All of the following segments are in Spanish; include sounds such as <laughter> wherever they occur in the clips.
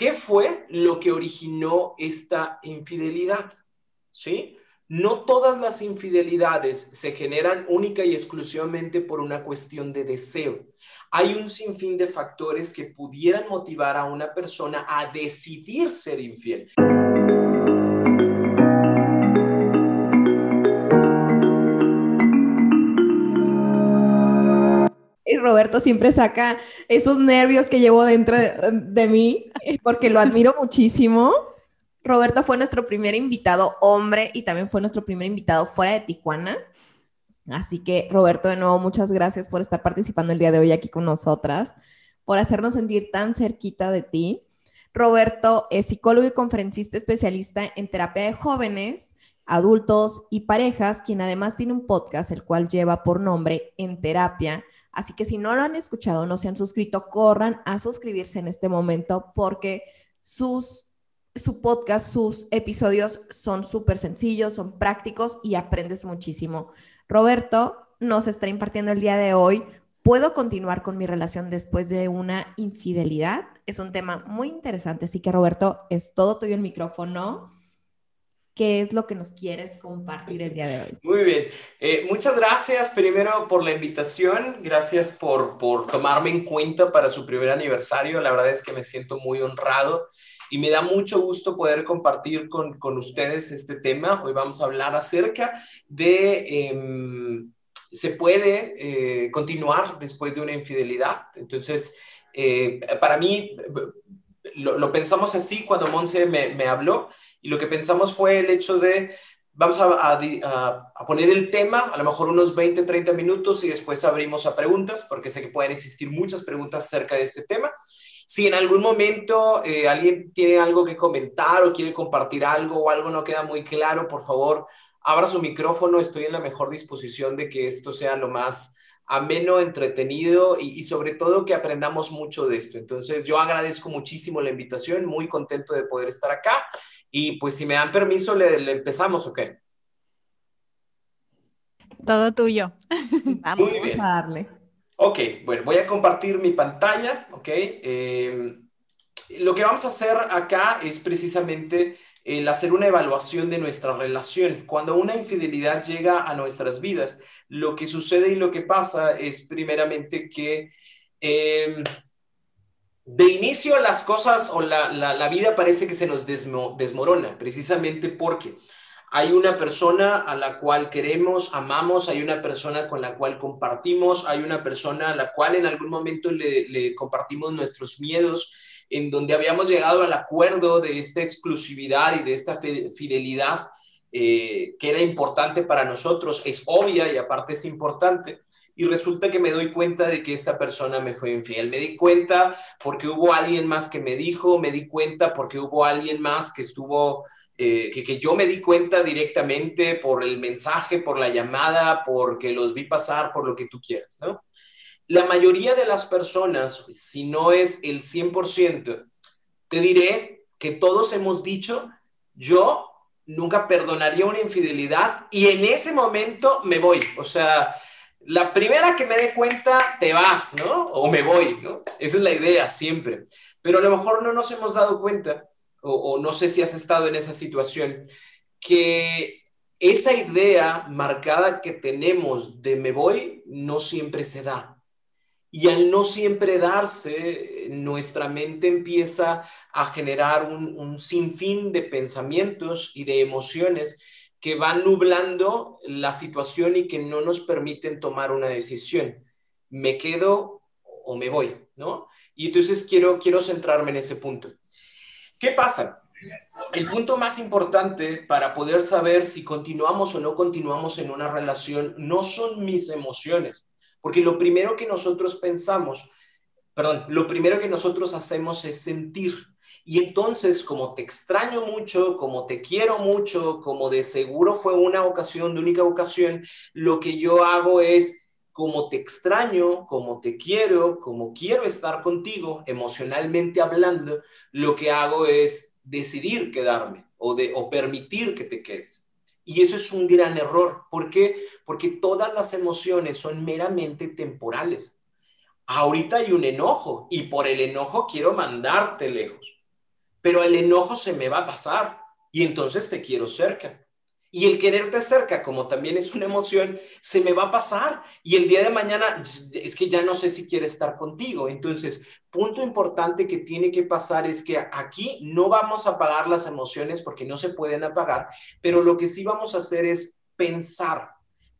¿Qué fue lo que originó esta infidelidad? ¿Sí? No todas las infidelidades se generan única y exclusivamente por una cuestión de deseo. Hay un sinfín de factores que pudieran motivar a una persona a decidir ser infiel. Y Roberto siempre saca esos nervios que llevo dentro de, mí eh, porque lo admiro muchísimo. Roberto fue nuestro primer invitado hombre y también fue nuestro primer invitado fuera de Tijuana. Así que Roberto, de nuevo, muchas gracias por estar participando el día de hoy aquí con nosotras, por hacernos sentir tan cerquita de ti. Roberto es psicólogo y conferencista especialista en terapia de jóvenes, adultos y parejas, quien además tiene un podcast, el cual lleva por nombre En Terapia, Así que si no lo han escuchado, no se han suscrito, corran a suscribirse en este momento porque sus, su podcast, sus episodios son súper sencillos, son prácticos y aprendes muchísimo. Roberto nos está impartiendo el día de hoy. ¿Puedo continuar con mi relación después de una infidelidad? Es un tema muy interesante, así que Roberto, es todo tuyo el micrófono qué es lo que nos quieres compartir el día de hoy. Muy bien. Eh, muchas gracias primero por la invitación. Gracias por, por tomarme en cuenta para su primer aniversario. La verdad es que me siento muy honrado y me da mucho gusto poder compartir con, con ustedes este tema. Hoy vamos a hablar acerca de... Em, se puede eh, continuar después de una infidelidad. Entonces, eh, para mí, lo, pensamos así cuando Monse me habló y lo que pensamos fue el hecho de, vamos a, a, poner el tema, a lo mejor unos 20, 30 minutos y después abrimos a preguntas, porque sé que pueden existir muchas preguntas acerca de este tema. Si en algún momento eh, alguien tiene algo que comentar o quiere compartir algo o algo no queda muy claro, por favor, abra su micrófono. Estoy en la mejor disposición de que esto sea lo más ameno, entretenido y, y, sobre todo que aprendamos mucho de esto. Entonces, yo agradezco muchísimo la invitación, muy contento de poder estar acá y pues si me dan permiso, le, empezamos, ¿ok? Todo tuyo. Vamos a darle. Ok, bueno, voy a compartir mi pantalla, ¿ok? Em, lo que vamos a hacer acá es precisamente el hacer una evaluación de nuestra relación. Cuando una infidelidad llega a nuestras vidas, lo que sucede y lo que pasa es primeramente que... Eh, de inicio las cosas o la, vida parece que se nos desmorona, precisamente porque hay una persona a la cual queremos, amamos, hay una persona con la cual compartimos, hay una persona a la cual en algún momento le, compartimos nuestros miedos, en donde habíamos llegado al acuerdo de esta exclusividad y de esta fidelidad eh, que era importante para nosotros, es obvia y aparte es importante y resulta que me doy cuenta de que esta persona me fue infiel. Me di cuenta porque hubo alguien más que me dijo, me di cuenta porque hubo alguien más que estuvo, eh, que, que yo me di cuenta directamente por el mensaje, por la llamada, porque los vi pasar, por lo que tú quieras, ¿no? La mayoría de las personas, si no es el 100%, te diré que todos hemos dicho, yo nunca perdonaría una infidelidad y en ese momento me voy. O sea, la primera que me dé cuenta, te vas, ¿no? O me voy, ¿no? Esa es la idea siempre. Pero a lo mejor no nos hemos dado cuenta, o, no sé si has estado en esa situación, que esa idea marcada que tenemos de me voy no siempre se da. Y al no siempre darse, nuestra mente empieza a generar un, un sinfín de pensamientos y de emociones que van nublando la situación y que no nos permiten tomar una decisión. Me quedo o me voy, ¿no? Y entonces quiero, quiero centrarme en ese punto. ¿Qué pasa? El punto más importante para poder saber si continuamos o no continuamos en una relación no son mis emociones, porque lo primero que nosotros pensamos, perdón, lo primero que nosotros hacemos es sentir. Y entonces, como te extraño mucho, como te quiero mucho, como de seguro fue una ocasión, de única ocasión, lo que yo hago es, como te extraño, como te quiero, como quiero estar contigo, emocionalmente hablando, lo que hago es decidir quedarme o, de, o permitir que te quedes. Y eso es un gran error. ¿Por qué? Porque todas las emociones son meramente temporales. Ahorita hay un enojo y por el enojo quiero mandarte lejos pero el enojo se me va a pasar y entonces te quiero cerca. Y el quererte cerca, como también es una emoción, se me va a pasar. Y el día de mañana es que ya no sé si quiere estar contigo. Entonces, punto importante que tiene que pasar es que aquí no vamos a apagar las emociones porque no se pueden apagar, pero lo que sí vamos a hacer es pensar,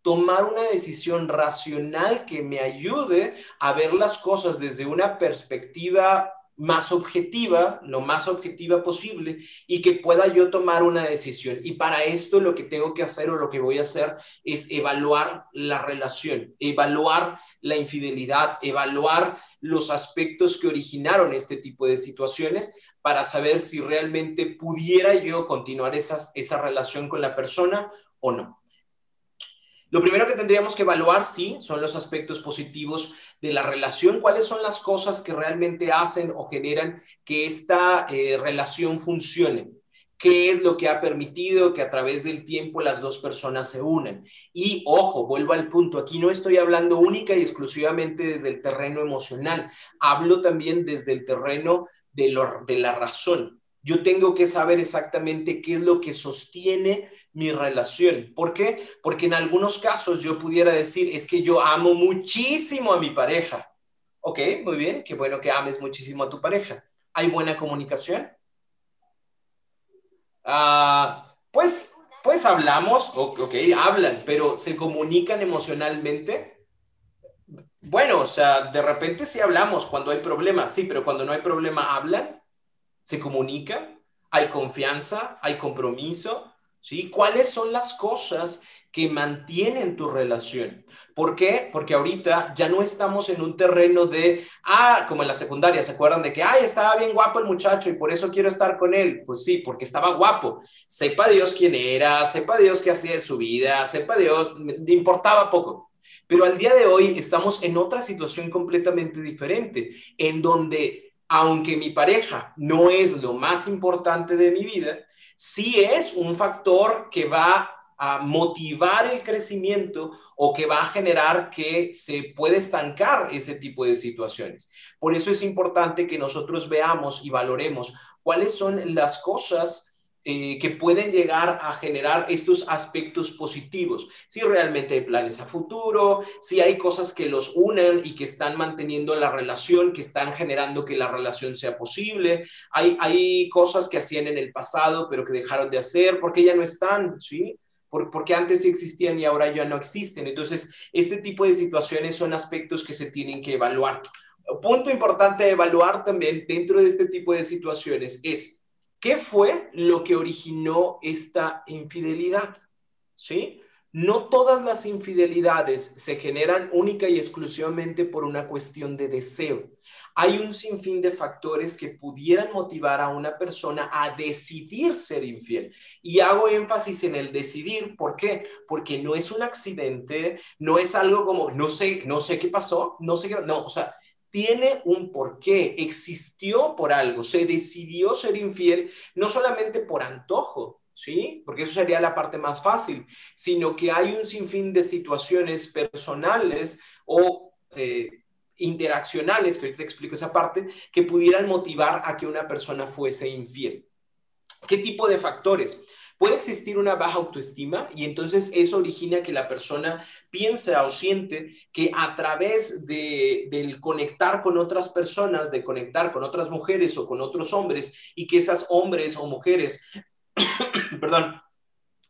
tomar una decisión racional que me ayude a ver las cosas desde una perspectiva más objetiva, lo más objetiva posible, y que pueda yo tomar una decisión. Y para esto lo que tengo que hacer o lo que voy a hacer es evaluar la relación, evaluar la infidelidad, evaluar los aspectos que originaron este tipo de situaciones para saber si realmente pudiera yo continuar esas, esa relación con la persona o no. Lo primero que tendríamos que evaluar, sí, son los aspectos positivos de la relación, cuáles son las cosas que realmente hacen o generan que esta eh, relación funcione, qué es lo que ha permitido que a través del tiempo las dos personas se unan. Y ojo, vuelvo al punto, aquí no estoy hablando única y exclusivamente desde el terreno emocional, hablo también desde el terreno de, de la razón. Yo tengo que saber exactamente qué es lo que sostiene mi relación. ¿Por qué? Porque en algunos casos yo pudiera decir, es que yo amo muchísimo a mi pareja. Ok, muy bien, qué bueno que ames muchísimo a tu pareja. ¿Hay buena comunicación? Ah, pues, pues hablamos, ok, hablan, pero ¿se comunican emocionalmente? Bueno, o sea, de repente sí hablamos cuando hay problema, sí, pero cuando no hay problema, ¿hablan? ¿Se comunican? ¿Hay confianza? ¿Hay compromiso? ¿sí? ¿Cuáles son las cosas que mantienen tu relación? ¿Por qué? Porque ahorita ya no estamos en un terreno de, ah, como en la secundaria, ¿se acuerdan de que, ay, estaba bien guapo el muchacho y por eso quiero estar con él? Pues sí, porque estaba guapo. Sepa Dios quién era, sepa Dios qué hacía de su vida, sepa Dios, me importaba poco. Pero al día de hoy estamos en otra situación completamente diferente, en donde, aunque mi pareja no es lo más importante de mi vida, sí es un factor que va a motivar el crecimiento o que va a generar que se puede estancar ese tipo de situaciones. Por eso es importante que nosotros veamos y valoremos cuáles son las cosas eh, que pueden llegar a generar estos aspectos positivos. Si realmente hay planes a futuro, si hay cosas que los unen y que están manteniendo la relación, que están generando que la relación sea posible. Hay, hay cosas que hacían en el pasado, pero que dejaron de hacer porque ya no están, ¿sí? porque antes existían y ahora ya no existen. Entonces, este tipo de situaciones son aspectos que se tienen que evaluar. Punto importante de evaluar también dentro de este tipo de situaciones es ¿Qué fue lo que originó esta infidelidad? ¿Sí? No todas las infidelidades se generan única y exclusivamente por una cuestión de deseo. Hay un sinfín de factores que pudieran motivar a una persona a decidir ser infiel. Y hago énfasis en el decidir, ¿por qué? Porque no es un accidente, no es algo como, no sé, no sé qué pasó, no sé qué, no, o sea, tiene un porqué, existió por algo, se decidió ser infiel, no solamente por antojo, ¿sí? Porque eso sería la parte más fácil, sino que hay un sinfín de situaciones personales o eh, interaccionales, que ahorita te explico esa parte, que pudieran motivar a que una persona fuese infiel. ¿Qué tipo de factores? Puede existir una baja autoestima y entonces eso origina que la persona piense o siente que a través de, del conectar con otras personas, de conectar con otras mujeres o con otros hombres y que esas hombres o mujeres, <coughs> perdón,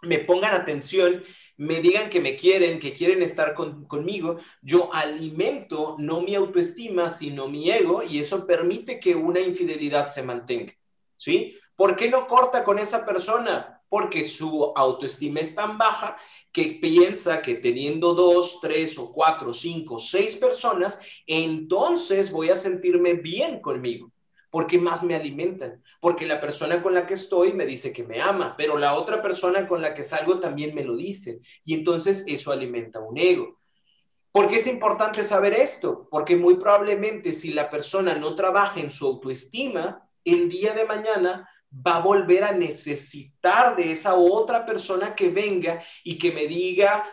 me pongan atención, me digan que me quieren, que quieren estar conmigo, yo alimento no mi autoestima, sino mi ego y eso permite que una infidelidad se mantenga. ¿Sí? ¿Por qué no corta con esa persona? Porque su autoestima es tan baja que piensa que teniendo dos, tres o cuatro, cinco, seis personas, entonces voy a sentirme bien conmigo, porque más me alimentan, porque la persona con la que estoy me dice que me ama, pero la otra persona con la que salgo también me lo dice, y entonces eso alimenta un ego. ¿Por qué es importante saber esto? Porque muy probablemente si la persona no trabaja en su autoestima, el día de mañana va a volver a necesitar de esa otra persona que venga y que me diga,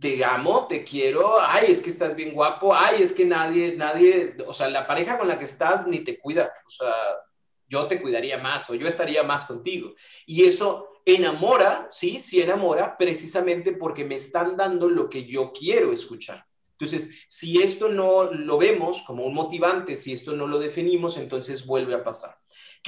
te amo, te quiero, ay, es que estás bien guapo, ay, es que nadie, nadie, o sea, la pareja con la que estás ni te cuida, o sea, yo te cuidaría más o yo estaría más contigo. Y eso enamora, ¿sí? Sí enamora precisamente porque me están dando lo que yo quiero escuchar. Entonces, si esto no lo vemos como un motivante, si esto no lo definimos, entonces vuelve a pasar.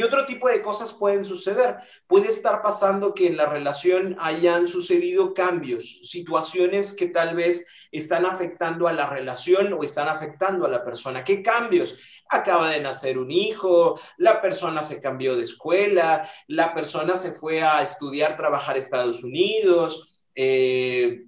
¿Qué otro tipo de cosas pueden suceder? Puede estar pasando que en la relación hayan sucedido cambios, situaciones que tal vez están afectando a la relación o están afectando a la persona. ¿Qué cambios? Acaba de nacer un hijo, la persona se cambió de escuela, la persona se fue a estudiar, trabajar a Estados Unidos. Eh,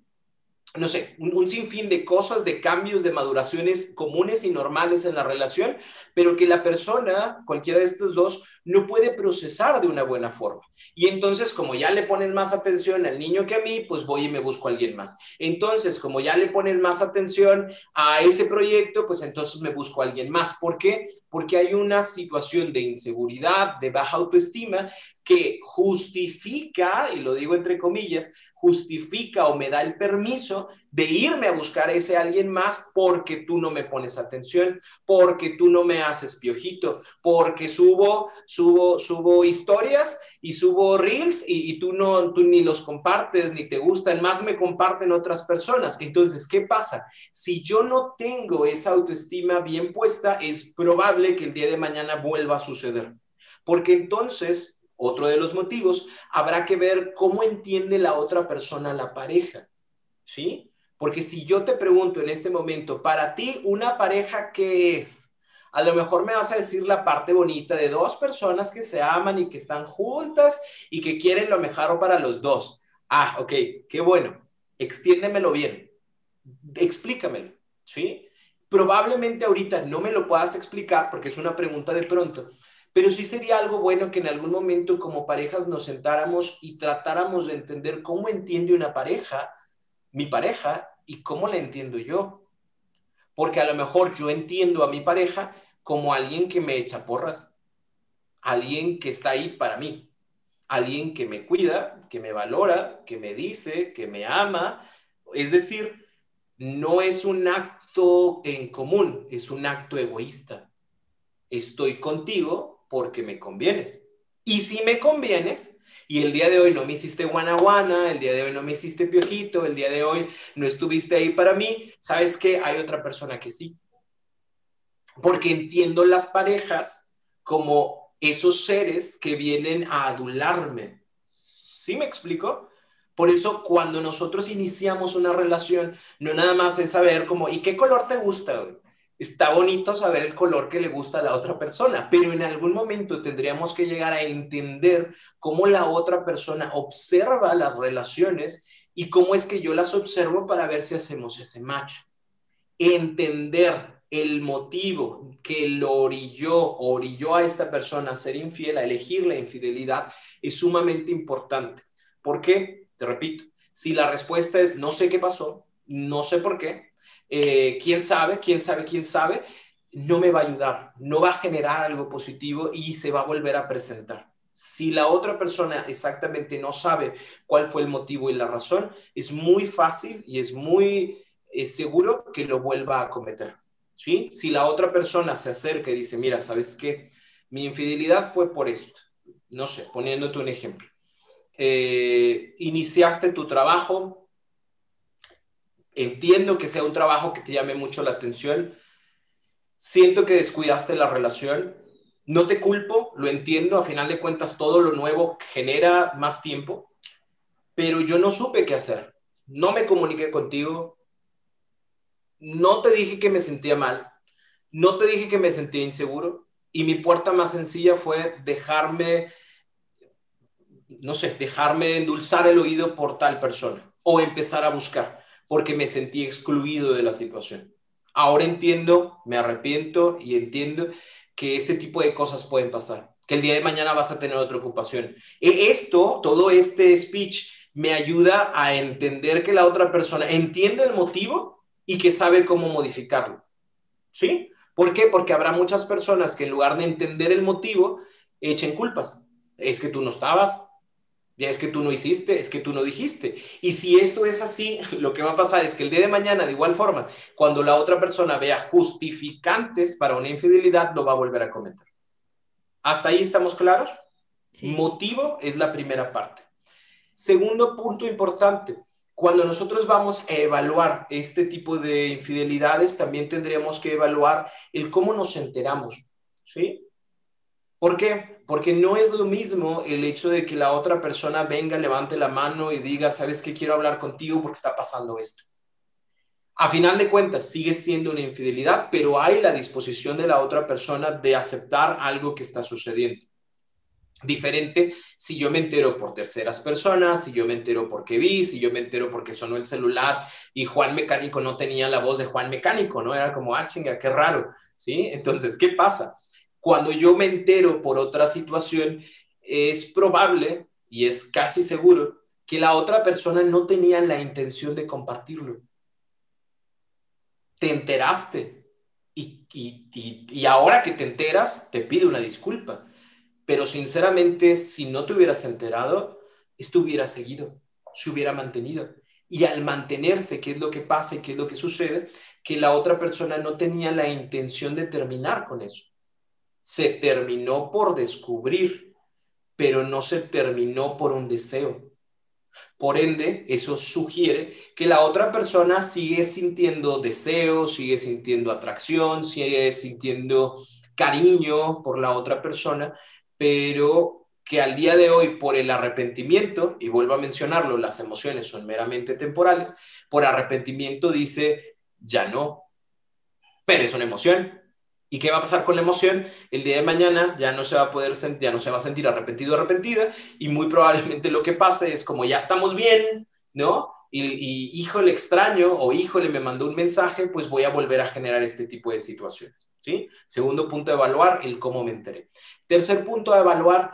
no sé, un, sinfín de cosas, de cambios, de maduraciones comunes y normales en la relación, pero que la persona, cualquiera de estos dos, no puede procesar de una buena forma. Y entonces, como ya le pones más atención al niño que a mí, pues voy y me busco a alguien más. Entonces, como ya le pones más atención a ese proyecto, pues entonces me busco a alguien más. ¿Por qué? Porque hay una situación de inseguridad, de baja autoestima, que justifica, y lo digo entre comillas, justifica o me da el permiso de irme a buscar a ese alguien más porque tú no me pones atención, porque tú no me haces piojito, porque subo, subo, subo historias y subo reels y, tú no, tú ni los compartes ni te gustan, más me comparten otras personas. Entonces, ¿qué pasa? Si yo no tengo esa autoestima bien puesta, es probable que el día de mañana vuelva a suceder. Porque entonces otro de los motivos, habrá que ver cómo entiende la otra persona la pareja, ¿sí? Porque si yo te pregunto en este momento, para ti una pareja, ¿qué es? A lo mejor me vas a decir la parte bonita de dos personas que se aman y que están juntas y que quieren lo mejor para los dos. Ah, ok, qué bueno. Extiéndemelo bien. Explícamelo, ¿sí? Probablemente ahorita no me lo puedas explicar porque es una pregunta de pronto, pero sí sería algo bueno que en algún momento como parejas nos sentáramos y tratáramos de entender cómo entiende una pareja, mi pareja, y cómo la entiendo yo. Porque a lo mejor yo entiendo a mi pareja como alguien que me echa porras, alguien que está ahí para mí, alguien que me cuida, que me valora, que me dice, que me ama. Es decir, no es un acto en común, es un acto egoísta. Estoy contigo porque me convienes. Y si me convienes, y el día de hoy no me hiciste guanaguana, el día de hoy no me hiciste piojito, el día de hoy no estuviste ahí para mí, ¿sabes qué? Hay otra persona que sí. Porque entiendo las parejas como esos seres que vienen a adularme. ¿Sí me explico? Por eso cuando nosotros iniciamos una relación, no nada más es saber como, ¿y qué color te gusta? Está bonito saber el color que le gusta a la otra persona, pero en algún momento tendríamos que llegar a entender cómo la otra persona observa las relaciones y cómo es que yo las observo para ver si hacemos ese match. Entender el motivo que lo orilló, orilló a esta persona a ser infiel, a elegir la infidelidad, es sumamente importante. ¿Por qué? Te repito, si la respuesta es no sé qué pasó, no sé por qué, eh, quién sabe, quién sabe, quién sabe, no me va a ayudar, no va a generar algo positivo y se va a volver a presentar. Si la otra persona exactamente no sabe cuál fue el motivo y la razón, es muy fácil y es muy eh, seguro que lo vuelva a cometer. ¿sí? Si la otra persona se acerca y dice, mira, ¿sabes qué? Mi infidelidad fue por esto. No sé, poniéndote un ejemplo. Eh, iniciaste tu trabajo, entiendo que sea un trabajo que te llame mucho la atención, siento que descuidaste la relación, no te culpo, lo entiendo, a final de cuentas todo lo nuevo genera más tiempo, pero yo no supe qué hacer, no me comuniqué contigo, no te dije que me sentía mal, no te dije que me sentía inseguro. Y mi puerta más sencilla fue dejarme, no sé, dejarme endulzar el oído por tal persona o empezar a buscar porque me sentí excluido de la situación. Ahora entiendo, me arrepiento y entiendo que este tipo de cosas pueden pasar, que el día de mañana vas a tener otra ocupación. E esto, todo este speech, me ayuda a entender que la otra persona entiende el motivo y que sabe cómo modificarlo. ¿Sí? ¿Por qué? Porque habrá muchas personas que en lugar de entender el motivo, echen culpas. Es que tú no estabas, ya es que tú no hiciste, es que tú no dijiste. Y si esto es así, <laughs> lo que va a pasar es que el día de mañana, de igual forma, cuando la otra persona vea justificantes para una infidelidad, lo va a volver a cometer. ¿Hasta ahí estamos claros? Motivo es la primera parte. Segundo punto importante, cuando nosotros vamos a evaluar este tipo de infidelidades, también tendríamos que evaluar el cómo nos enteramos, ¿sí? ¿Por qué? Porque no es lo mismo el hecho de que la otra persona venga, levante la mano y diga, sabes que quiero hablar contigo porque está pasando esto. A final de cuentas, sigue siendo una infidelidad, pero hay la disposición de la otra persona de aceptar algo que está sucediendo. Diferente si yo me entero por terceras personas, si yo me entero porque vi, si yo me entero porque sonó el celular y Juan Mecánico no tenía la voz de Juan Mecánico, ¿no? Era como, ah, chinga, qué raro, ¿sí? Entonces, ¿qué pasa? Cuando yo me entero por otra situación, es probable y es casi seguro que la otra persona no tenía la intención de compartirlo. Te enteraste y, ahora que te enteras, te pide una disculpa pero sinceramente, si no te hubieras enterado, esto hubiera seguido, se hubiera mantenido. Y al mantenerse, ¿qué es lo que pasa y qué es lo que sucede? Que la otra persona no tenía la intención de terminar con eso. Se terminó por descubrir, pero no se terminó por un deseo. Por ende, eso sugiere que la otra persona sigue sintiendo deseo, sigue sintiendo atracción, sigue sintiendo cariño por la otra persona, pero que al día de hoy por el arrepentimiento, y vuelvo a mencionarlo, las emociones son meramente temporales, por arrepentimiento dice, ya no, pero es una emoción. ¿Y qué va a pasar con la emoción? El día de mañana ya no se va a poder ya no se va a sentir arrepentido o arrepentida y muy probablemente lo que pase es como ya estamos bien, ¿no? Y, y híjole extraño o híjole me mandó un mensaje, pues voy a volver a generar este tipo de situaciones, ¿sí? Segundo punto evaluar, el cómo me enteré. Tercer punto a evaluar,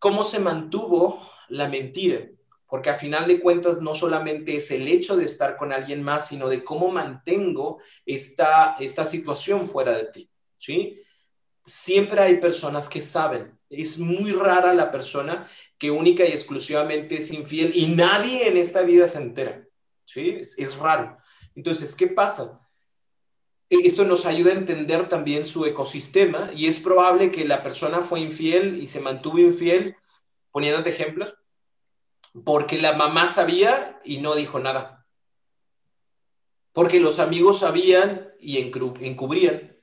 cómo se mantuvo la mentira, porque a final de cuentas no solamente es el hecho de estar con alguien más, sino de cómo mantengo esta, esta situación fuera de ti, ¿sí? Siempre hay personas que saben, es muy rara la persona que única y exclusivamente es infiel y nadie en esta vida se entera, ¿sí? es raro. Entonces, ¿qué pasa? esto nos ayuda a entender también su ecosistema y es probable que la persona fue infiel y se mantuvo infiel, poniéndote ejemplos, porque la mamá sabía y no dijo nada. Porque los amigos sabían y encubrían.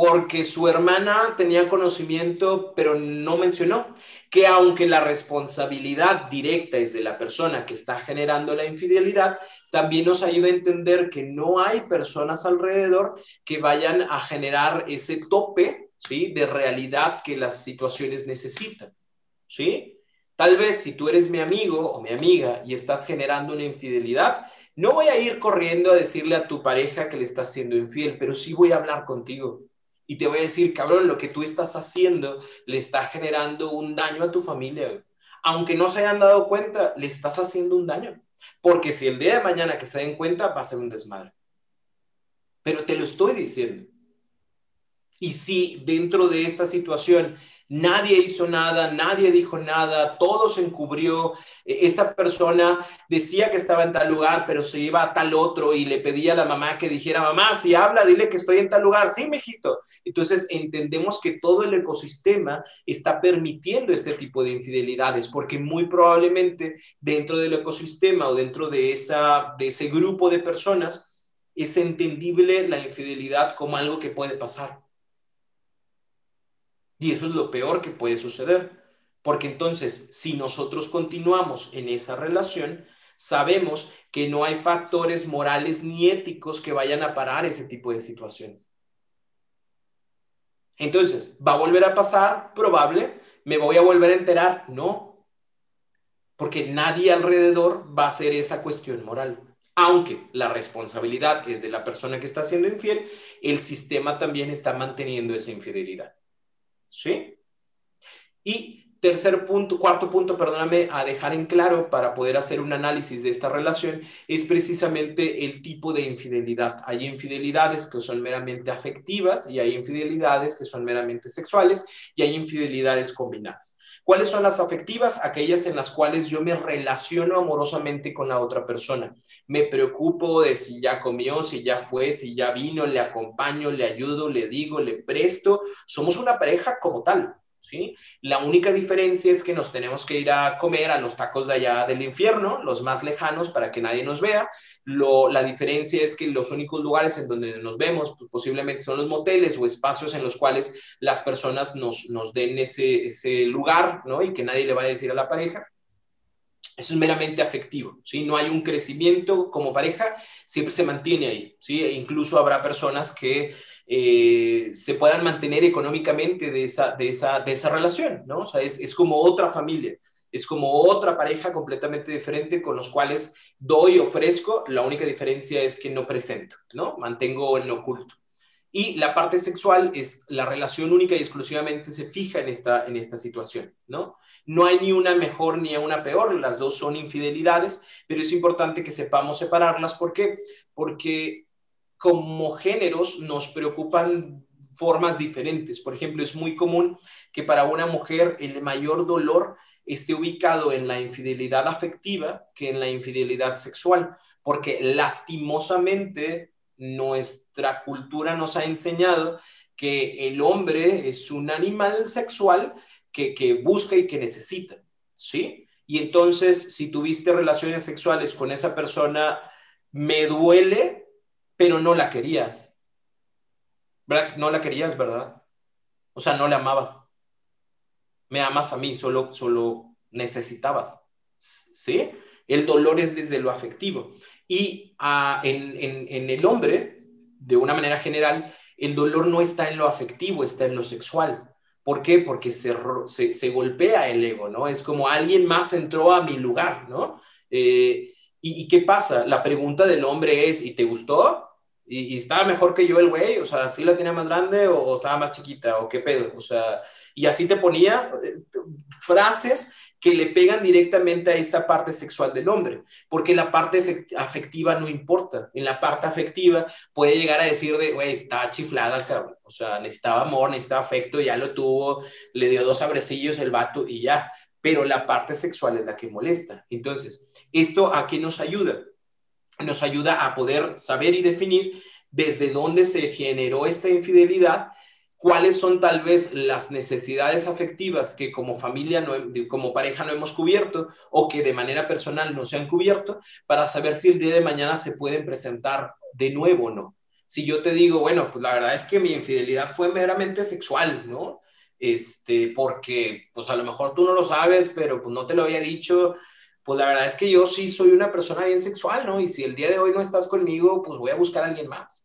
Porque su hermana tenía conocimiento, pero no mencionó que aunque la responsabilidad directa es de la persona que está generando la infidelidad, también nos ayuda a entender que no hay personas alrededor que vayan a generar ese tope, ¿sí? De realidad que las situaciones necesitan, ¿sí? Tal vez si tú eres mi amigo o mi amiga y estás generando una infidelidad, no voy a ir corriendo a decirle a tu pareja que le estás siendo infiel, pero sí voy a hablar contigo. Y te voy a decir, cabrón, lo que tú estás haciendo le está generando un daño a tu familia. Aunque no se hayan dado cuenta, le estás haciendo un daño. Porque si el día de mañana que se den cuenta, va a ser un desmadre. Pero te lo estoy diciendo. Y si dentro de esta situación Nadie hizo nada, nadie dijo nada, todo se encubrió. E, esta persona decía que estaba en tal lugar, pero se iba a tal otro y le pedía a la mamá que dijera, mamá, si habla, dile que estoy en tal lugar. Sí, mijito. Entonces entendemos que todo el ecosistema está permitiendo este tipo de infidelidades, porque muy probablemente dentro del ecosistema o dentro de, esa, de ese grupo de personas es entendible la infidelidad como algo que puede pasar. Y eso es lo peor que puede suceder, porque entonces si nosotros continuamos en esa relación, sabemos que no hay factores morales ni éticos que vayan a parar ese tipo de situaciones. Entonces, ¿va a volver a pasar? Probable. ¿Me voy a volver a enterar? No. Porque nadie alrededor va a hacer esa cuestión moral. Aunque la responsabilidad es de la persona que está siendo infiel, el sistema también está manteniendo esa infidelidad. ¿Sí? Y tercer punto, cuarto punto, perdóname, a dejar en claro para poder hacer un análisis de esta relación es precisamente el tipo de infidelidad. Hay infidelidades que son meramente afectivas y hay infidelidades que son meramente sexuales y hay infidelidades combinadas. ¿Cuáles son las afectivas? Aquellas en las cuales yo me relaciono amorosamente con la otra persona. Me preocupo de si ya comió, si ya fue, si ya vino, le acompaño, le ayudo, le digo, le presto. Somos una pareja como tal. ¿sí? La única diferencia es que nos tenemos que ir a comer a los tacos de allá del infierno, los más lejanos, para que nadie nos vea. Lo, la diferencia es que los únicos lugares en donde nos vemos pues, posiblemente son los moteles o espacios en los cuales las personas nos, nos den ese, ese lugar, ¿no? Y que nadie le va a decir a la pareja. Eso es meramente afectivo, ¿sí? No hay un crecimiento como pareja, siempre se mantiene ahí, ¿sí? E incluso habrá personas que eh, se puedan mantener económicamente de esa, de esa, de esa relación, ¿no? O sea, es, es como otra familia, es como otra pareja completamente diferente con los cuales doy, ofrezco, la única diferencia es que no presento, ¿no? Mantengo en oculto. Y la parte sexual es la relación única y exclusivamente se fija en esta, en esta situación, ¿no? No hay ni una mejor ni una peor, las dos son infidelidades, pero es importante que sepamos separarlas. ¿Por qué? Porque como géneros nos preocupan formas diferentes. Por ejemplo, es muy común que para una mujer el mayor dolor esté ubicado en la infidelidad afectiva que en la infidelidad sexual, porque lastimosamente nuestra cultura nos ha enseñado que el hombre es un animal sexual que, busca y que necesita, ¿sí? Y entonces, si tuviste relaciones sexuales con esa persona, me duele, pero no la querías. No la querías, ¿verdad? O sea, no la amabas. Me amas a mí, solo, solo necesitabas. ¿Sí? El dolor es desde lo afectivo. Y ah, en, en el hombre, de una manera general, el dolor no está en lo afectivo, está en lo sexual. ¿Por qué? Porque se, se, golpea el ego, ¿no? Es como alguien más entró a mi lugar, ¿no? Eh, y, qué pasa? La pregunta del hombre es, ¿y te gustó? ¿Y, estaba mejor que yo el güey? O sea, ¿sí la tenía más grande o, o, estaba más chiquita? ¿O qué pedo? O sea, y así te ponía eh, frases que le pegan directamente a esta parte sexual del hombre, porque la parte afectiva no importa. En la parte afectiva puede llegar a decir de, güey, está chiflada, cabrón. O sea, necesitaba amor, necesitaba afecto, ya lo tuvo, le dio dos abrecillos el vato y ya. Pero la parte sexual es la que molesta. Entonces, ¿esto a qué nos ayuda? Nos ayuda a poder saber y definir desde dónde se generó esta infidelidad cuáles son tal vez las necesidades afectivas que como familia, no, como pareja no hemos cubierto o que de manera personal no se han cubierto para saber si el día de mañana se pueden presentar de nuevo o no. Si yo te digo, bueno, pues la verdad es que mi infidelidad fue meramente sexual, ¿no? Este, porque pues a lo mejor tú no lo sabes, pero pues no te lo había dicho, pues la verdad es que yo sí soy una persona bien sexual, ¿no? Y si el día de hoy no estás conmigo, pues voy a buscar a alguien más.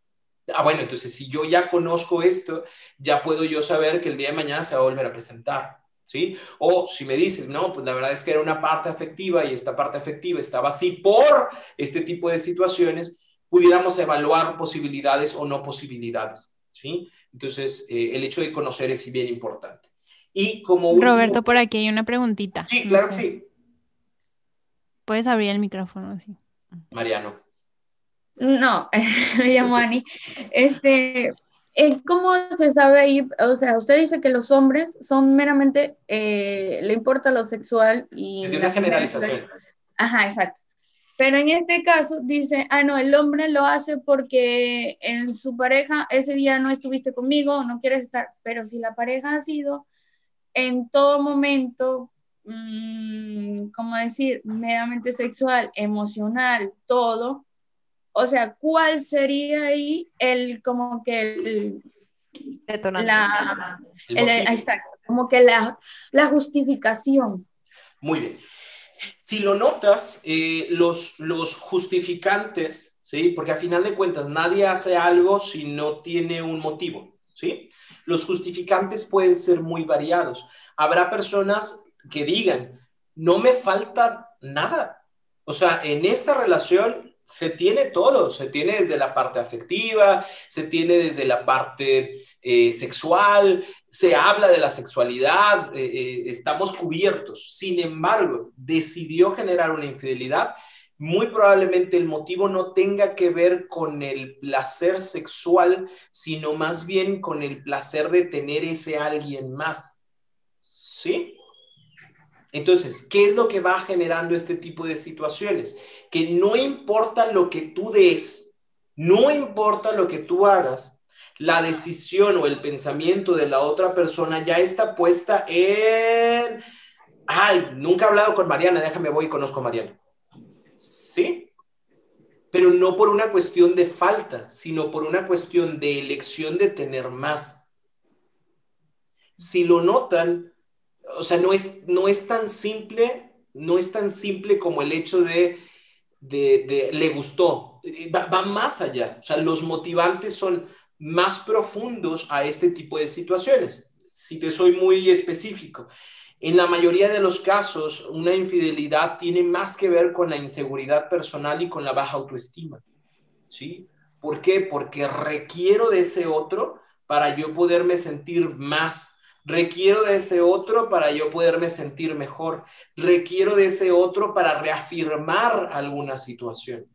Ah, bueno, entonces si yo ya conozco esto, ya puedo yo saber que el día de mañana se va a volver a presentar, ¿sí? O si me dices, no, pues la verdad es que era una parte afectiva y esta parte afectiva estaba así por este tipo de situaciones, pudiéramos evaluar posibilidades o no posibilidades, ¿sí? Entonces, eh, el hecho de conocer es bien importante. Y como Roberto, por aquí hay una preguntita. Sí, claro que sí. Puedes abrir el micrófono, sí. Mariano. No, <laughs> me llamo Ani. Este, eh, ¿Cómo se sabe ahí? O sea, usted dice que los hombres son meramente, eh, le importa lo sexual y... Es de una generalización. Ajá, exacto. Pero en este caso dice, ah, no, el hombre lo hace porque en su pareja ese día no estuviste conmigo, no quieres estar, pero si la pareja ha sido en todo momento, mm, ¿cómo decir?, meramente sexual, emocional, todo, o sea, ¿cuál sería ahí el como que el detonante? La, exacto, como que la, la, justificación. Muy bien. Si lo notas, eh, los, los justificantes, ¿sí? Porque a final de cuentas nadie hace algo si no tiene un motivo, ¿sí? Los justificantes pueden ser muy variados. Habrá personas que digan, no me falta nada. O sea, en esta relación se tiene todo, se tiene desde la parte afectiva, se tiene desde la parte eh, sexual, se habla de la sexualidad, eh, eh, estamos cubiertos. Sin embargo, decidió generar una infidelidad, muy probablemente el motivo no tenga que ver con el placer sexual, sino más bien con el placer de tener ese alguien más. ¿Sí? Entonces, ¿qué es lo que va generando este tipo de situaciones? Que no importa lo que tú des, no importa lo que tú hagas, la decisión o el pensamiento de la otra persona ya está puesta en, ay, nunca he hablado con Mariana, déjame voy y conozco a Mariana. ¿Sí? Pero no por una cuestión de falta, sino por una cuestión de elección de tener más. Si lo notan, o sea, no es, no es tan simple, no es tan simple como el hecho de, de, le gustó, va, va más allá. O sea, los motivantes son más profundos a este tipo de situaciones. Si te soy muy específico, en la mayoría de los casos, una infidelidad tiene más que ver con la inseguridad personal y con la baja autoestima. ¿Sí? ¿Por qué? Porque requiero de ese otro para yo poderme sentir más. Requiero de ese otro para yo poderme sentir mejor. Requiero de ese otro para reafirmar alguna situación.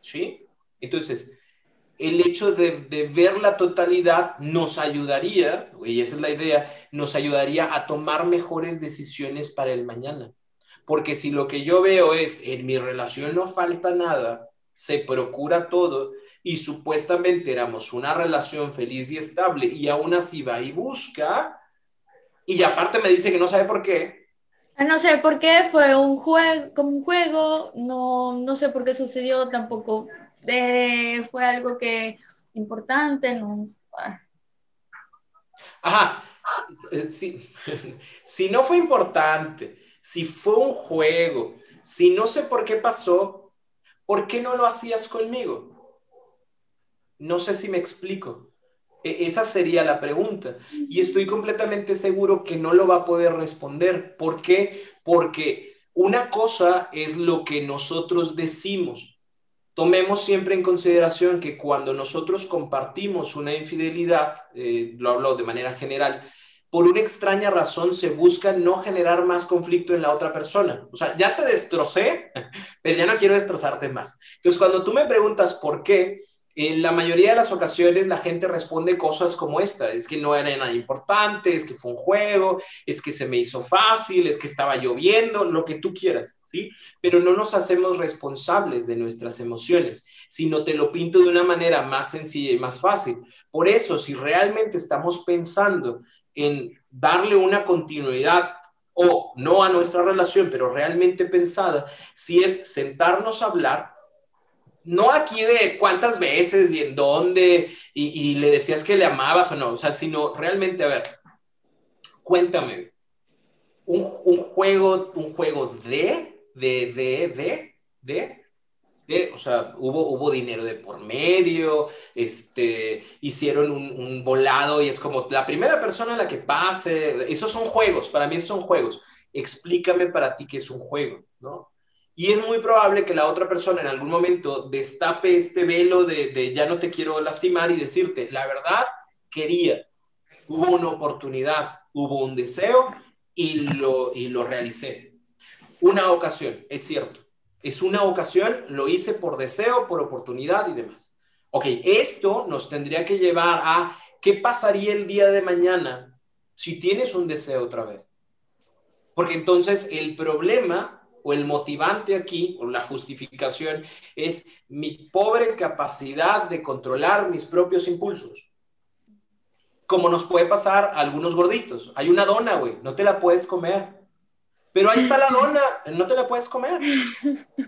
¿Sí? Entonces, el hecho de, ver la totalidad nos ayudaría, y esa es la idea, nos ayudaría a tomar mejores decisiones para el mañana. Porque si lo que yo veo es, en mi relación no falta nada, se procura todo, y supuestamente éramos una relación feliz y estable, y aún así va y busca, y aparte me dice que no sabe por qué. Ah, no sé por qué, fue un juego, como un juego, no, no sé por qué sucedió tampoco fue algo que importante, no. Ah. Ajá, eh, si, <laughs> si no fue importante, si fue un juego, si no sé por qué pasó, ¿por qué no lo hacías conmigo? No sé si me explico. E, esa sería la pregunta. Y estoy completamente seguro que no lo va a poder responder. ¿Por qué? Porque una cosa es lo que nosotros decimos tomemos siempre en consideración que cuando nosotros compartimos una infidelidad, eh, lo hablo de manera general, por una extraña razón se busca no generar más conflicto en la otra persona. O sea, ya te destrocé, <laughs> pero ya no quiero destrozarte más. Entonces, cuando tú me preguntas por qué, en la mayoría de las ocasiones la gente responde cosas como esta, es que no era nada importante, es que fue un juego, es que se me hizo fácil, es que estaba lloviendo, lo que tú quieras, ¿sí? Pero no nos hacemos responsables de nuestras emociones, sino te lo pinto de una manera más sencilla y más fácil. Por eso, si realmente estamos pensando en darle una continuidad o no a nuestra relación, pero realmente pensada, si es sentarnos a hablar, no aquí de cuántas veces y en dónde y, le decías que le amabas o no, o sea, sino realmente, a ver, cuéntame, un, juego, un juego de, de, de, de, de, o sea, hubo, hubo dinero de por medio, este, hicieron un, un volado y es como la primera persona a la que pase, esos son juegos, para mí esos son juegos, explícame para ti qué es un juego, ¿no? Y es muy probable que la otra persona en algún momento destape este velo de, ya no te quiero lastimar y decirte, la verdad, quería, hubo una oportunidad, hubo un deseo y lo, y lo realicé. Una ocasión, es cierto. Es una ocasión, lo hice por deseo, por oportunidad y demás. Ok, esto nos tendría que llevar a qué pasaría el día de mañana si tienes un deseo otra vez. Porque entonces el problema o el motivante aquí, o la justificación, es mi pobre capacidad de controlar mis propios impulsos. Como nos puede pasar a algunos gorditos. Hay una dona, güey, no te la puedes comer. Pero ahí está la dona, no te la puedes comer.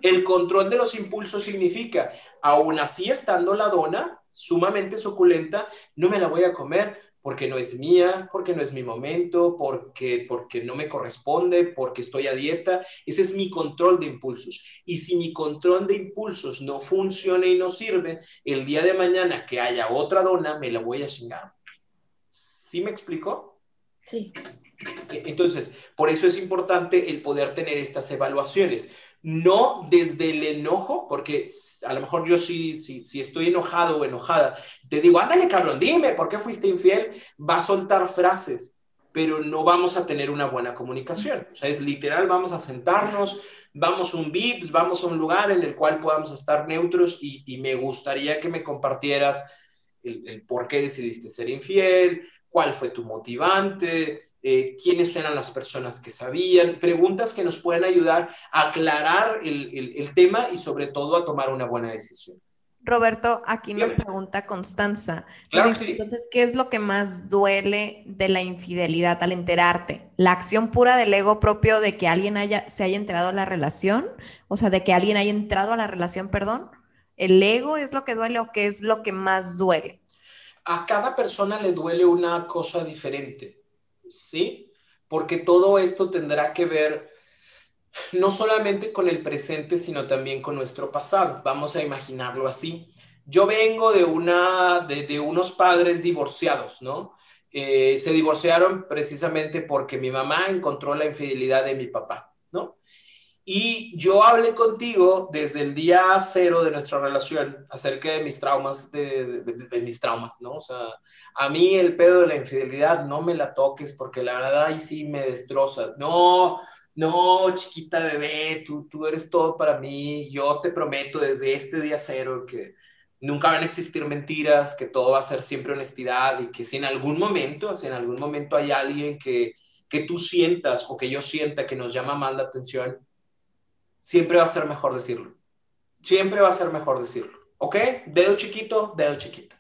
El control de los impulsos significa, aún así estando la dona sumamente suculenta, no me la voy a comer porque no es mía, porque no es mi momento, porque, porque no me corresponde, porque estoy a dieta. Ese es mi control de impulsos. Y si mi control de impulsos no funciona y no sirve, el día de mañana que haya otra dona, me la voy a chingar. ¿Sí me explicó? Sí. E, entonces, por eso es importante el poder tener estas evaluaciones no desde el enojo, porque a lo mejor yo sí, si estoy enojado o enojada, te digo, ándale cabrón, dime, ¿por qué fuiste infiel? Va a soltar frases, pero no vamos a tener una buena comunicación. O sea, es literal, vamos a sentarnos, vamos a un VIPS, vamos a un lugar en el cual podamos estar neutros y, me gustaría que me compartieras el por qué decidiste ser infiel, cuál fue tu motivante, eh, quiénes eran las personas que sabían, preguntas que nos pueden ayudar a aclarar el, tema y sobre todo a tomar una buena decisión. Roberto, aquí nos pregunta Constanza. Claro sí. Entonces, ¿qué es lo que más duele de la infidelidad al enterarte? ¿La acción pura del ego propio de que alguien haya, se haya enterado a la relación? O sea, de que alguien haya entrado a la relación, perdón. ¿El ego es lo que duele o qué es lo que más duele? a cada persona le duele una cosa diferente, ¿sí? Porque todo esto tendrá que ver no solamente con el presente, sino también con nuestro pasado. Vamos a imaginarlo así. Yo vengo de, una, de, de unos padres divorciados, ¿no? Eh, se divorciaron precisamente porque mi mamá encontró la infidelidad de mi papá. Y yo hablé contigo desde el día cero de nuestra relación acerca de mis traumas, de, de, de, mis traumas, ¿no? O sea, a mí el pedo de la infidelidad no me la toques porque la verdad ahí sí me destroza. No, no, chiquita bebé, tú, tú eres todo para mí. Yo te prometo desde este día cero que nunca van a existir mentiras, que todo va a ser siempre honestidad y que si en algún momento, si en algún momento hay alguien que, que tú sientas o que yo sienta que nos llama más la atención, siempre va a ser mejor decirlo. Siempre va a ser mejor decirlo. ¿Ok? Dedo chiquito, dedo chiquito.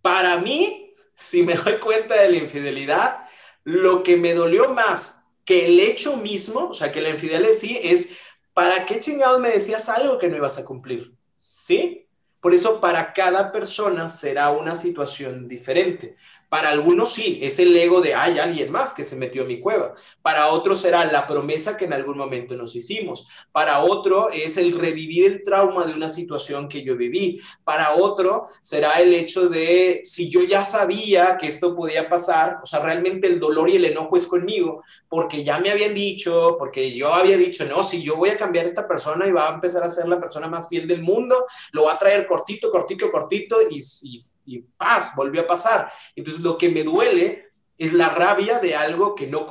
Para mí, si me doy cuenta de la infidelidad, lo que me dolió más que el hecho mismo, o sea, que la infidelidad sí, es ¿para qué chingados me decías algo que no ibas a cumplir? ¿Sí? Por eso para cada persona será una situación diferente. Para algunos sí, es el ego de hay alguien más que se metió a mi cueva. Para otros será la promesa que en algún momento nos hicimos. Para otro es el revivir el trauma de una situación que yo viví. Para otro será el hecho de si yo ya sabía que esto podía pasar, o sea, realmente el dolor y el enojo es conmigo, porque ya me habían dicho, porque yo había dicho, no, si yo voy a cambiar a esta persona y va a empezar a ser la persona más fiel del mundo, lo va a traer cortito, cortito, cortito y, y y paz, volvió a pasar. Entonces lo que me duele es la rabia de algo que no,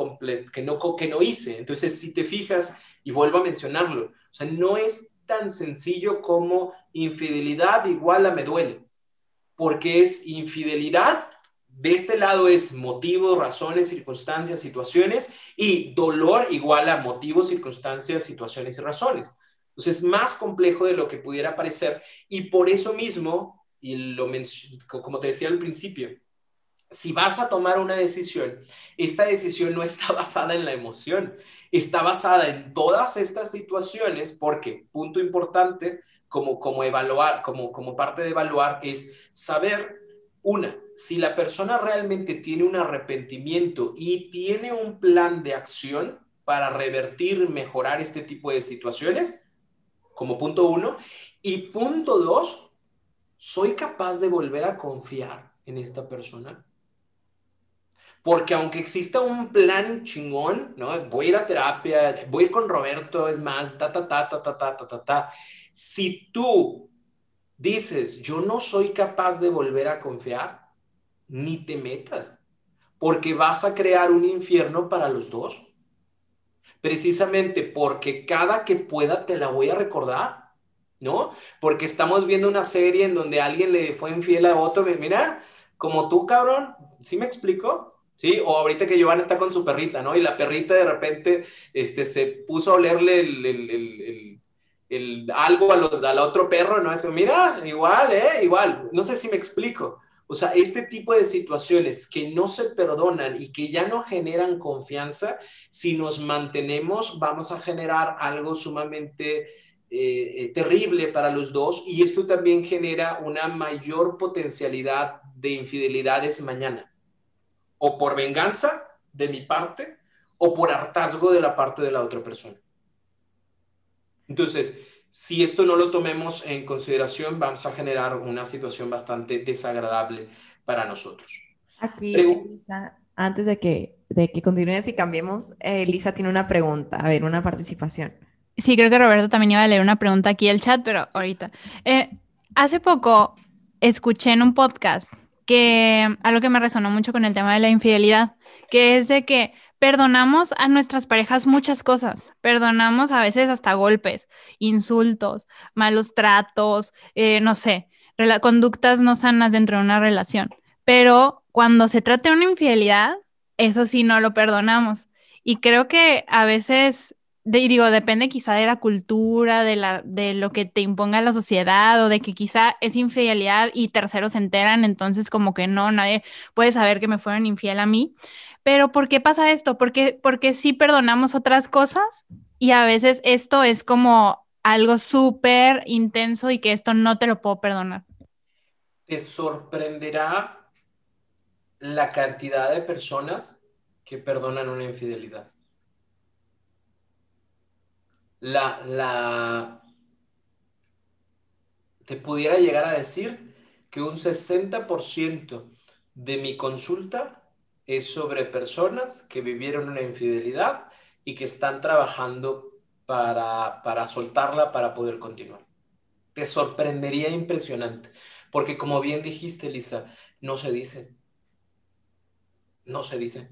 que no, que no hice. Entonces, si te fijas, y vuelvo a mencionarlo, o sea, no es tan sencillo como infidelidad igual a me duele, porque es infidelidad, de este lado es motivos, razones, circunstancias, situaciones, y dolor igual a motivos, circunstancias, situaciones y razones. Entonces, es más complejo de lo que pudiera parecer, y por eso mismo y lo como te decía al principio, si vas a tomar una decisión, esta decisión no está <laughs> basada en la emoción, está basada en todas estas situaciones porque, punto importante, como, como evaluar, como, como parte de evaluar, es saber, una, si la persona realmente tiene un arrepentimiento y tiene un plan de acción para revertir, mejorar este tipo de situaciones, como punto uno, y punto dos, ¿soy capaz de volver a confiar en esta persona? Porque aunque exista un plan chingón, ¿no? Voy a ir a terapia, voy a ir con Roberto, es más, ta, ta, ta, ta, ta, ta, ta, ta, ta. Si tú dices, yo no soy capaz de volver a confiar, ni te metas, porque vas a crear un infierno para los dos. Precisamente porque cada que pueda te la voy a recordar. ¿No? Porque estamos viendo una serie en donde alguien le fue infiel a otro, mira, como tú, cabrón, ¿sí me explico? ¿Sí? O ahorita que Giovanna está con su perrita, ¿no? Y la perrita de repente este, se puso a olerle el, el, el, algo a los, al otro perro, ¿no? Es como, mira, igual, ¿eh? Igual. No sé si me explico. O sea, este tipo de situaciones que no se perdonan y que ya no generan confianza, si nos mantenemos, vamos a generar algo sumamente eh, terrible para los dos y esto también genera una mayor potencialidad de infidelidades mañana. O por venganza de mi parte o por hartazgo de la parte de la otra persona. Entonces, si esto no lo tomemos en consideración, vamos a generar una situación bastante desagradable para nosotros. Aquí, Elisa, antes de que, de que continúes y cambiemos, Elisa tiene una pregunta, a ver, una participación. Sí, creo que Roberto también iba a leer una pregunta aquí el chat, pero ahorita. Eh, hace poco escuché en un podcast que algo que me resonó mucho con el tema de la infidelidad, que es de que perdonamos a nuestras parejas muchas cosas, perdonamos a veces hasta golpes, insultos, malos tratos, eh, no sé, conductas no sanas dentro de una relación, pero cuando se trata de una infidelidad, eso sí no lo perdonamos. Y creo que a veces de, digo, depende quizá de la cultura, de, la, de lo que te imponga la sociedad o de que quizá es infidelidad y terceros se enteran, entonces como que no, nadie puede saber que me fueron infiel a mí. Pero ¿por qué pasa esto? Porque, porque sí perdonamos otras cosas y a veces esto es como algo súper intenso y que esto no te lo puedo perdonar. Te sorprenderá la cantidad de personas que perdonan una infidelidad. La, la, te pudiera llegar a decir que un 60% de mi consulta es sobre personas que vivieron una infidelidad y que están trabajando para, para soltarla para poder continuar. Te sorprendería impresionante, porque como bien dijiste, Lisa, no se dice. No se dice.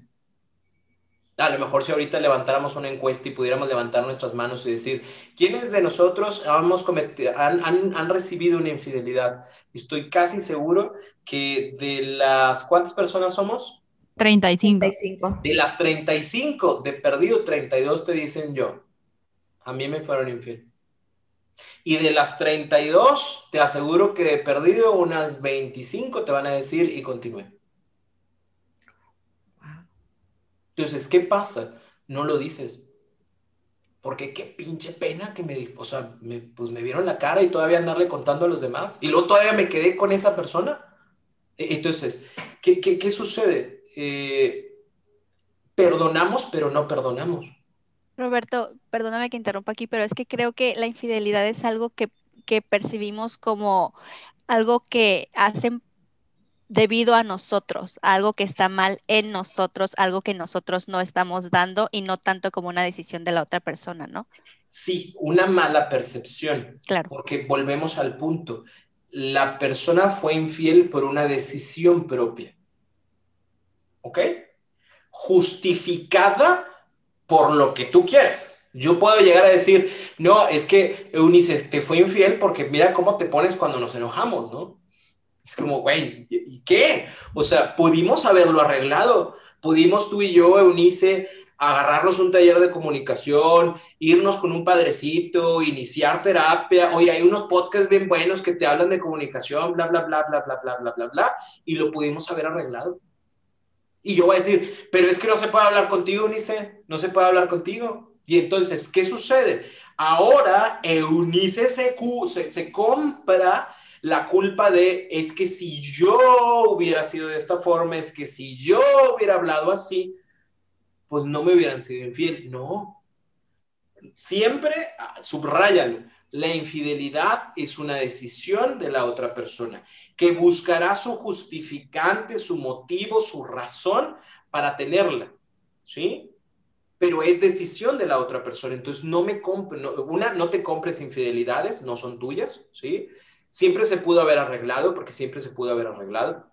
A lo mejor si ahorita levantáramos una encuesta y pudiéramos levantar nuestras manos y decir, ¿quiénes de nosotros hemos han, han, han, recibido una infidelidad? Estoy casi seguro que de las, ¿cuántas personas somos? 35. 35. De las 35, de perdido 32 te dicen yo. A mí me fueron infiel. Y de las 32, te aseguro que de perdido unas 25 te van a decir y continúe. Entonces, ¿qué pasa? No lo dices. Porque qué pinche pena que me, o sea, me, pues me vieron la cara y todavía andarle contando a los demás. Y luego todavía me quedé con esa persona. E, entonces, ¿qué, sucede? Eh, perdonamos, pero no perdonamos. Roberto, perdóname que interrumpa aquí, pero es que creo que la infidelidad es algo que percibimos como algo que hacen debido a nosotros, algo que está mal en nosotros, algo que nosotros no estamos dando y no tanto como una decisión de la otra persona, ¿no? Sí, una mala percepción. Claro. Porque volvemos al punto. La persona fue infiel por una decisión propia. ¿Ok? Justificada por lo que tú quieres. Yo puedo llegar a decir, no, es que Eunice te fue infiel porque mira cómo te pones cuando nos enojamos, ¿no? Es como, güey, ¿y qué? O sea, pudimos haberlo arreglado. Pudimos tú y yo, Eunice, agarrarnos un taller de comunicación, irnos con un padrecito, iniciar terapia. Oye, hay unos podcasts bien buenos que te hablan de comunicación, bla, bla, bla, bla, bla, bla, bla, bla, bla, y lo pudimos haber arreglado. Y yo voy a decir, pero es que no se puede hablar contigo, Eunice, no se puede hablar contigo. Y entonces, ¿qué sucede? Ahora Eunice se, se, se compra la culpa de es que si yo hubiera sido de esta forma, es que si yo hubiera hablado así, pues no me hubieran sido infiel. No. Siempre ah, subrayalo. La infidelidad es una decisión de la otra persona que buscará su justificante, su motivo, su razón para tenerla. ¿Sí? Pero es decisión de la otra persona. Entonces, no me compre, una, no te compres infidelidades, no son tuyas, ¿sí? Siempre se pudo haber arreglado, porque siempre se pudo haber arreglado.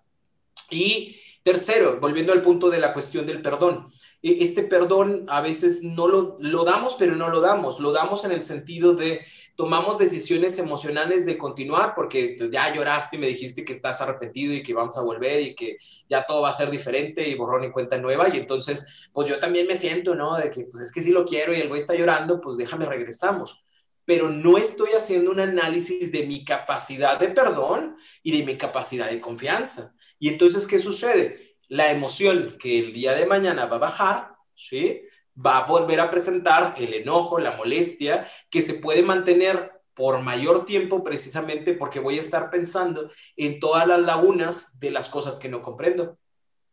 Y tercero, volviendo al punto de la cuestión del perdón. E, este perdón a veces no lo, lo damos, pero no lo damos. Lo damos en el sentido de tomamos decisiones emocionales de continuar porque pues, ya lloraste y me dijiste que estás arrepentido y que vamos a volver y que ya todo va a ser diferente y borrón y cuenta nueva y entonces pues yo también me siento, ¿no? De que pues es que si lo quiero y el güey está llorando, pues déjame regresamos pero no estoy haciendo un análisis de mi capacidad de perdón y de mi capacidad de confianza. Y entonces, ¿qué sucede? La emoción que el día de mañana va a bajar, ¿sí? Va a volver a presentar el enojo, la molestia, que se puede mantener por mayor tiempo precisamente porque voy a estar pensando en todas las lagunas de las cosas que no comprendo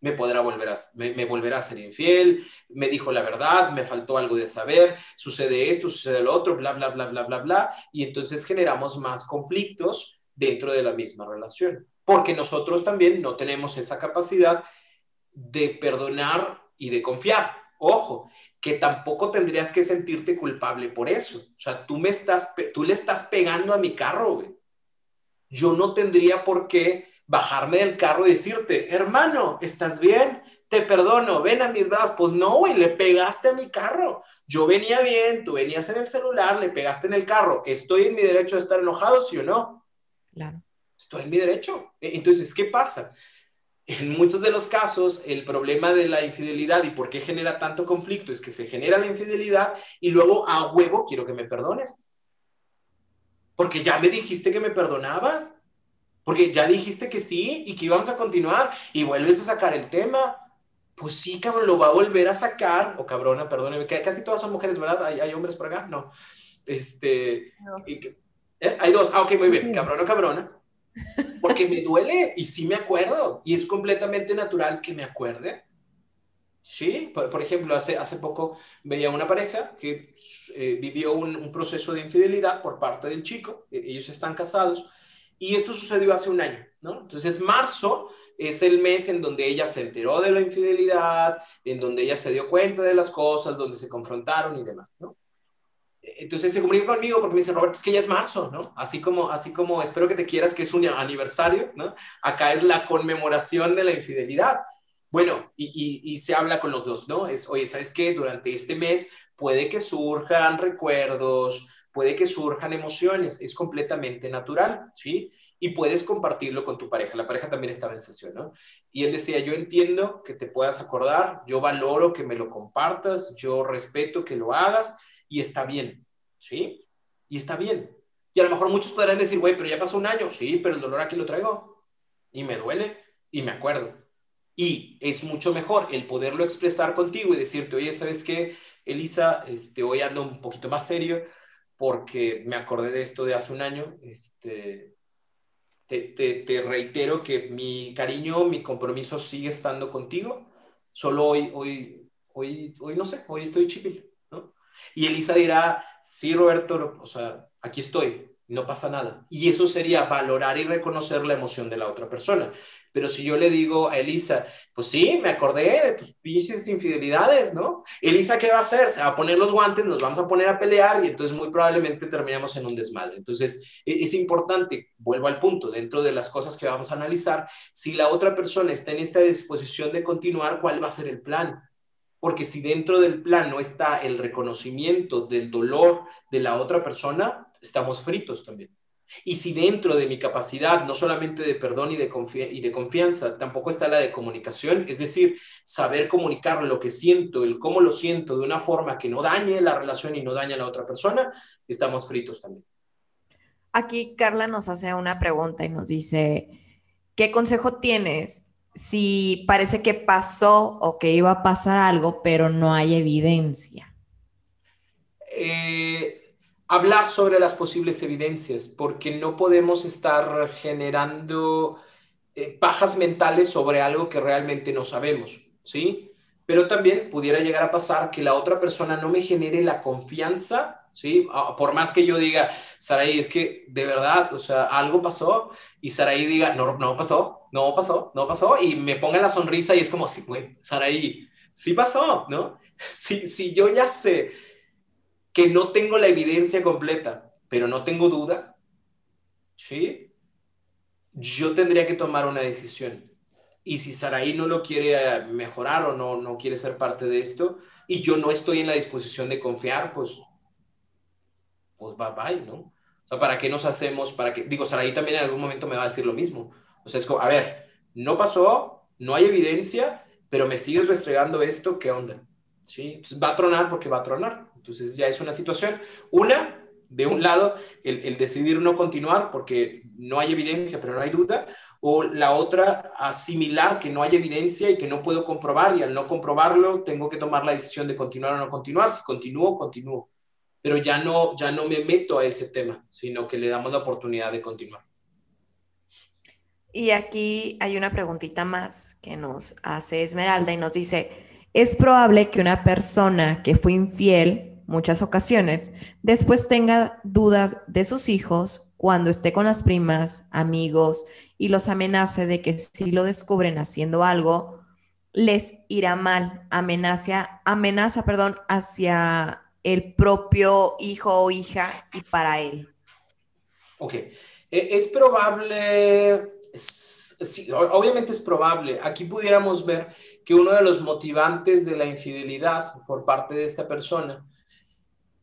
me podrá volver a, me, volverá a ser infiel, me dijo la verdad, me faltó algo de saber, sucede esto, sucede lo otro, bla, bla, bla, bla, bla, bla, y entonces generamos más conflictos dentro de la misma relación, porque nosotros también no tenemos esa capacidad de perdonar y de confiar. Ojo, que tampoco tendrías que sentirte culpable por eso. O sea, tú me estás, tú le estás pegando a mi carro, güey. Yo no tendría por qué bajarme del carro y decirte, hermano, ¿estás bien? Te perdono, ven a mis brazos. Pues no, güey, le pegaste a mi carro. Yo venía bien, tú venías en el celular, le pegaste en el carro. ¿Estoy en mi derecho de estar enojado, sí o no? Claro. Estoy en mi derecho. E, entonces, ¿qué pasa? en muchos de los casos, el problema de la infidelidad y por qué genera tanto conflicto es que se genera la infidelidad y luego a huevo quiero que me perdones. Porque ya me dijiste que me perdonabas. Porque ya dijiste que sí y que íbamos a continuar y vuelves a sacar el tema. Pues sí, cabrón, lo va a volver a sacar. O cabrona, perdóneme, que casi todas son mujeres, ¿verdad? ¿Hay, hombres por acá? No. Este. ¿eh? Hay dos. Ah, ok, muy bien. Cabrona, cabrona porque me duele y sí me acuerdo y es completamente natural que me acuerde. Sí, por, ejemplo, hace, hace poco veía una pareja que eh, vivió un, proceso de infidelidad por parte del chico, e, ellos están casados y esto sucedió hace un año, ¿no? Entonces, marzo es el mes en donde ella se enteró de la infidelidad, en donde ella se dio cuenta de las cosas, donde se confrontaron y demás, ¿no? Entonces se comunica conmigo porque me dice, Roberto, es que ya es marzo, ¿no? Así como, así como espero que te quieras, que es un aniversario, ¿no? Acá es la conmemoración de la infidelidad. Bueno, y, y, se habla con los dos, ¿no? Es, oye, ¿sabes qué? Durante este mes puede que surjan recuerdos, puede que surjan emociones, es completamente natural, ¿sí? Y puedes compartirlo con tu pareja. La pareja también estaba en sesión, ¿no? Y él decía, yo entiendo que te puedas acordar, yo valoro que me lo compartas, yo respeto que lo hagas y está bien, ¿sí? Y está bien. Y a lo mejor muchos podrán decir, güey, pero ya pasó un año, sí, pero el dolor aquí lo traigo y me duele y me acuerdo. Y es mucho mejor el poderlo expresar contigo y decirte, oye, ¿sabes qué, Elisa? Este, hoy ando un poquito más serio porque me acordé de esto de hace un año. Este, te, te, te reitero que mi cariño, mi compromiso sigue estando contigo. Solo hoy, hoy, hoy, hoy no sé, hoy estoy chipil. Y Elisa dirá, sí, Roberto, o sea, aquí estoy, no pasa nada. Y eso sería valorar y reconocer la emoción de la otra persona. Pero si yo le digo a Elisa, pues sí, me acordé de tus pinches infidelidades, ¿no? Elisa, ¿qué va a hacer? Se va a poner los guantes, nos vamos a poner a pelear y entonces muy probablemente terminemos en un desmadre. Entonces, e-, es importante, vuelvo al punto, dentro de las cosas que vamos a analizar, si la otra persona está en esta disposición de continuar, ¿cuál va a ser el plan? Porque si dentro del plan no está el reconocimiento del dolor de la otra persona, estamos fritos también. Y si dentro de mi capacidad, no solamente de perdón y de, y de confianza, tampoco está la de comunicación, es decir, saber comunicar lo que siento, el cómo lo siento de una forma que no dañe la relación y no dañe a la otra persona, estamos fritos también. Aquí Carla nos hace una pregunta y nos dice, ¿qué consejo tienes si parece que pasó o que iba a pasar algo, pero no hay evidencia? Eh, hablar sobre las posibles evidencias, porque no podemos estar generando eh, pajas mentales sobre algo que realmente no sabemos, ¿sí? Pero también pudiera llegar a pasar que la otra persona no me genere la confianza ¿sí? Ah, por más que yo diga, Saraí, es que de verdad, o sea, algo pasó, y Saraí diga, no, no pasó, no pasó, no pasó, y me ponga la sonrisa y es como, sí, güey, Saraí, sí pasó, ¿no? <laughs> Si, si yo ya sé que no tengo la evidencia completa, pero no tengo dudas, ¿sí? Yo tendría que tomar una decisión. Y si Saraí no lo quiere mejorar o no, no quiere ser parte de esto, y yo no estoy en la disposición de confiar, pues pues bye bye, ¿no? O sea, ¿para qué nos hacemos? Para que, digo, Saraí también en algún momento me va a decir lo mismo. O sea, es como, a ver, no pasó, no hay evidencia, pero me sigues restregando esto, ¿qué onda? ¿Sí? Entonces va a tronar porque va a tronar. Entonces ya es una situación. Una, de un lado, el, el, decidir no continuar porque no hay evidencia, pero no hay duda, o la otra, asimilar que no hay evidencia y que no puedo comprobar, y al no comprobarlo, tengo que tomar la decisión de continuar o no continuar. Si continúo, continúo pero ya no, ya no me meto a ese tema, sino que le damos la oportunidad de continuar. Y aquí hay una preguntita más que nos hace Esmeralda y nos dice, es probable que una persona que fue infiel muchas ocasiones después tenga dudas de sus hijos cuando esté con las primas, amigos y los amenace de que si lo descubren haciendo algo, les irá mal, amenaza, amenaza, perdón, hacia el propio hijo o hija y para él. Ok, e, es probable, obviamente es probable. Aquí pudiéramos ver que uno de los motivantes de la infidelidad por parte de esta persona,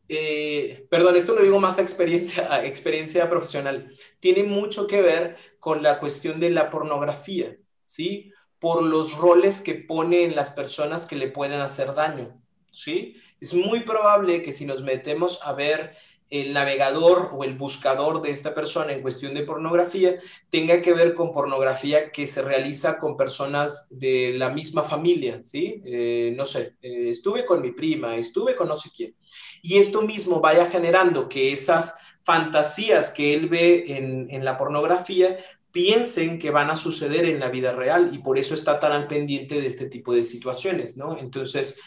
eh, perdón, esto lo digo más a experiencia, a experiencia profesional, tiene mucho que ver con la cuestión de la pornografía, ¿sí? por los roles que pone en las personas que le pueden hacer daño, ¿sí? Es muy probable que si nos metemos a ver el navegador o el buscador de esta persona en cuestión de pornografía tenga que ver con pornografía que se realiza con personas de la misma familia, ¿sí? Eh, no sé, eh, estuve con mi prima, estuve con no sé quién. Y esto mismo vaya generando que esas fantasías que él ve en, en la pornografía piensen que van a suceder en la vida real y por eso está tan al pendiente de este tipo de situaciones, ¿no? Entonces,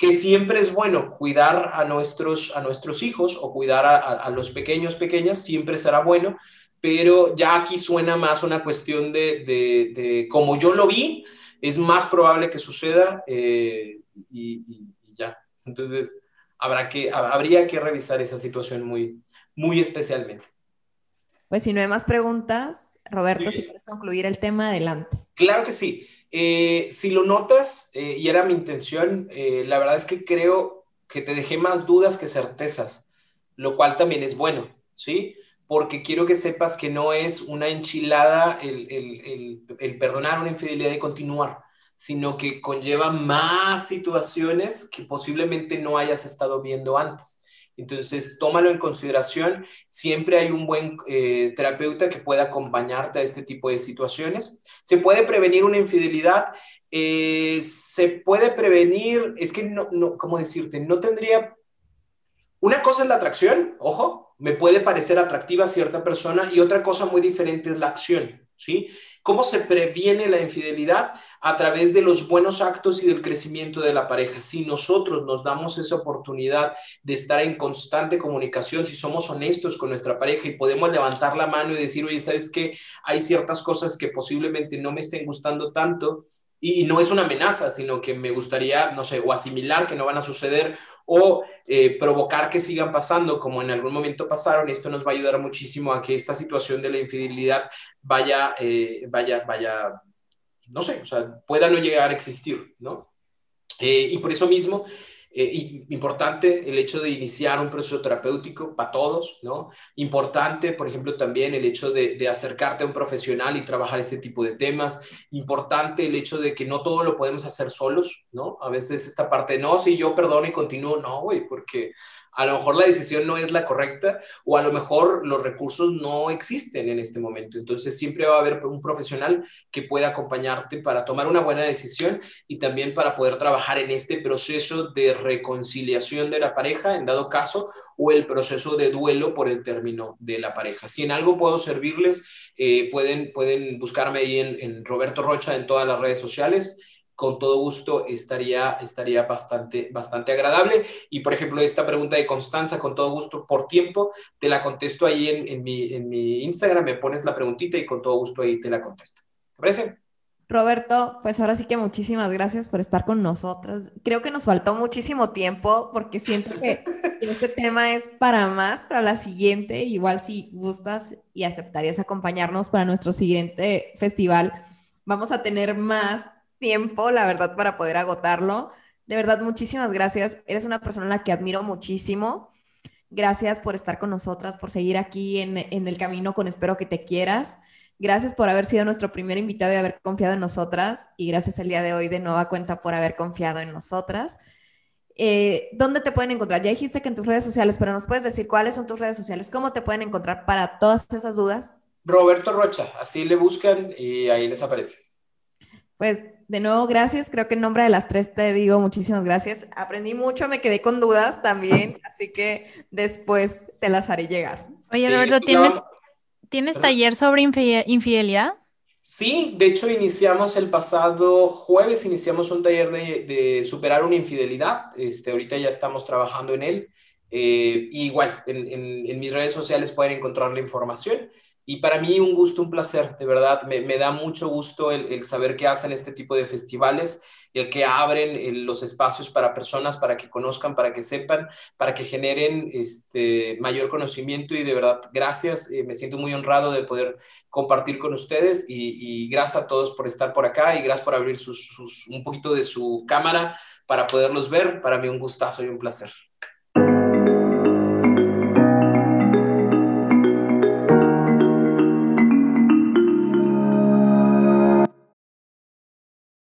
que siempre es bueno cuidar a nuestros, a nuestros hijos o cuidar a, los pequeños, pequeñas, siempre será bueno, pero ya aquí suena más una cuestión de, de, como yo lo vi, es más probable que suceda eh, y, ya. Entonces, habrá que, habría que revisar esa situación muy, muy especialmente. Pues si no hay más preguntas, Roberto, si quieres concluir el tema, adelante. Claro que sí. Eh, si lo notas, eh, y era mi intención, eh, la verdad es que creo que te dejé más dudas que certezas, lo cual también es bueno, ¿sí? Porque quiero que sepas que no es una enchilada el, el, el perdonar una infidelidad y continuar, sino que conlleva más situaciones que posiblemente no hayas estado viendo antes. Entonces, tómalo en consideración. Siempre hay un buen eh, terapeuta que pueda acompañarte a este tipo de situaciones. Se puede prevenir una infidelidad. Eh, se puede prevenir, es que no, no, ¿cómo decirte? No tendría... Una cosa es la atracción, ojo, me puede parecer atractiva a cierta persona y otra cosa muy diferente es la acción, ¿sí? ¿Cómo se previene la infidelidad? A través de los buenos actos y del crecimiento de la pareja. Si nosotros nos damos esa oportunidad de estar en constante comunicación, si somos honestos con nuestra pareja y podemos levantar la mano y decir, oye, ¿sabes qué? Hay ciertas cosas que posiblemente no me estén gustando tanto, y no es una amenaza, sino que me gustaría, no sé, o asimilar que no van a suceder o eh, provocar que sigan pasando como en algún momento pasaron. Esto nos va a ayudar muchísimo a que esta situación de la infidelidad vaya, eh, vaya, vaya, no sé, o sea, pueda no llegar a existir, ¿no? Eh, y por eso mismo eh, importante el hecho de iniciar un proceso terapéutico para todos, ¿no? Importante, por ejemplo, también el hecho de, de, acercarte a un profesional y trabajar este tipo de temas. Importante el hecho de que no todo lo podemos hacer solos, ¿no? A veces esta parte, no, si yo perdono y continúo, no, güey, porque a lo mejor la decisión no es la correcta o a lo mejor los recursos no existen en este momento. Entonces siempre va a haber un profesional que pueda acompañarte para tomar una buena decisión y también para poder trabajar en este proceso de reconciliación de la pareja, en dado caso, o el proceso de duelo por el término de la pareja. Si en algo puedo servirles, eh, pueden, pueden buscarme ahí en, en Roberto Rocha en todas las redes sociales con todo gusto estaría, estaría bastante, bastante agradable. Y por ejemplo, esta pregunta de Constanza, con todo gusto, por tiempo, te la contesto ahí en, en, mi, en mi Instagram, me pones la preguntita y con todo gusto ahí te la contesto. ¿Te parece? Roberto, pues ahora sí que muchísimas gracias por estar con nosotras. Creo que nos faltó muchísimo tiempo porque siento que <laughs> este tema es para más, para la siguiente. Igual si gustas y aceptarías acompañarnos para nuestro siguiente festival, vamos a tener más tiempo, la verdad, para poder agotarlo. De verdad, muchísimas gracias. Eres una persona a la que admiro muchísimo. Gracias por estar con nosotras, por seguir aquí en, el camino con Espero que te quieras. Gracias por haber sido nuestro primer invitado y haber confiado en nosotras. Y gracias el día de hoy de nueva cuenta por haber confiado en nosotras. Eh, ¿Dónde te pueden encontrar? Ya dijiste que en tus redes sociales, pero nos puedes decir cuáles son tus redes sociales, cómo te pueden encontrar para todas esas dudas. Roberto Rocha, así le buscan y ahí les aparece. Pues de nuevo, gracias. Creo que en nombre de las tres te digo muchísimas gracias. Aprendí mucho, me quedé con dudas también, <laughs> así que después te las haré llegar. Oye, Roberto, ¿tienes, ¿tienes taller sobre infidelidad? Sí, de hecho iniciamos el pasado jueves, iniciamos un taller de, superar una infidelidad. Este, ahorita ya estamos trabajando en él. Eh, igual, en, en, mis redes sociales pueden encontrar la información. Y para mí un gusto, un placer, de verdad, me, me da mucho gusto el, el, saber que hacen este tipo de festivales, el que abren los espacios para personas, para que conozcan, para que sepan, para que generen este, mayor conocimiento y de verdad, gracias, eh, me siento muy honrado de poder compartir con ustedes y, y, gracias a todos por estar por acá y gracias por abrir sus, sus, un poquito de su cámara para poderlos ver, para mí un gustazo y un placer.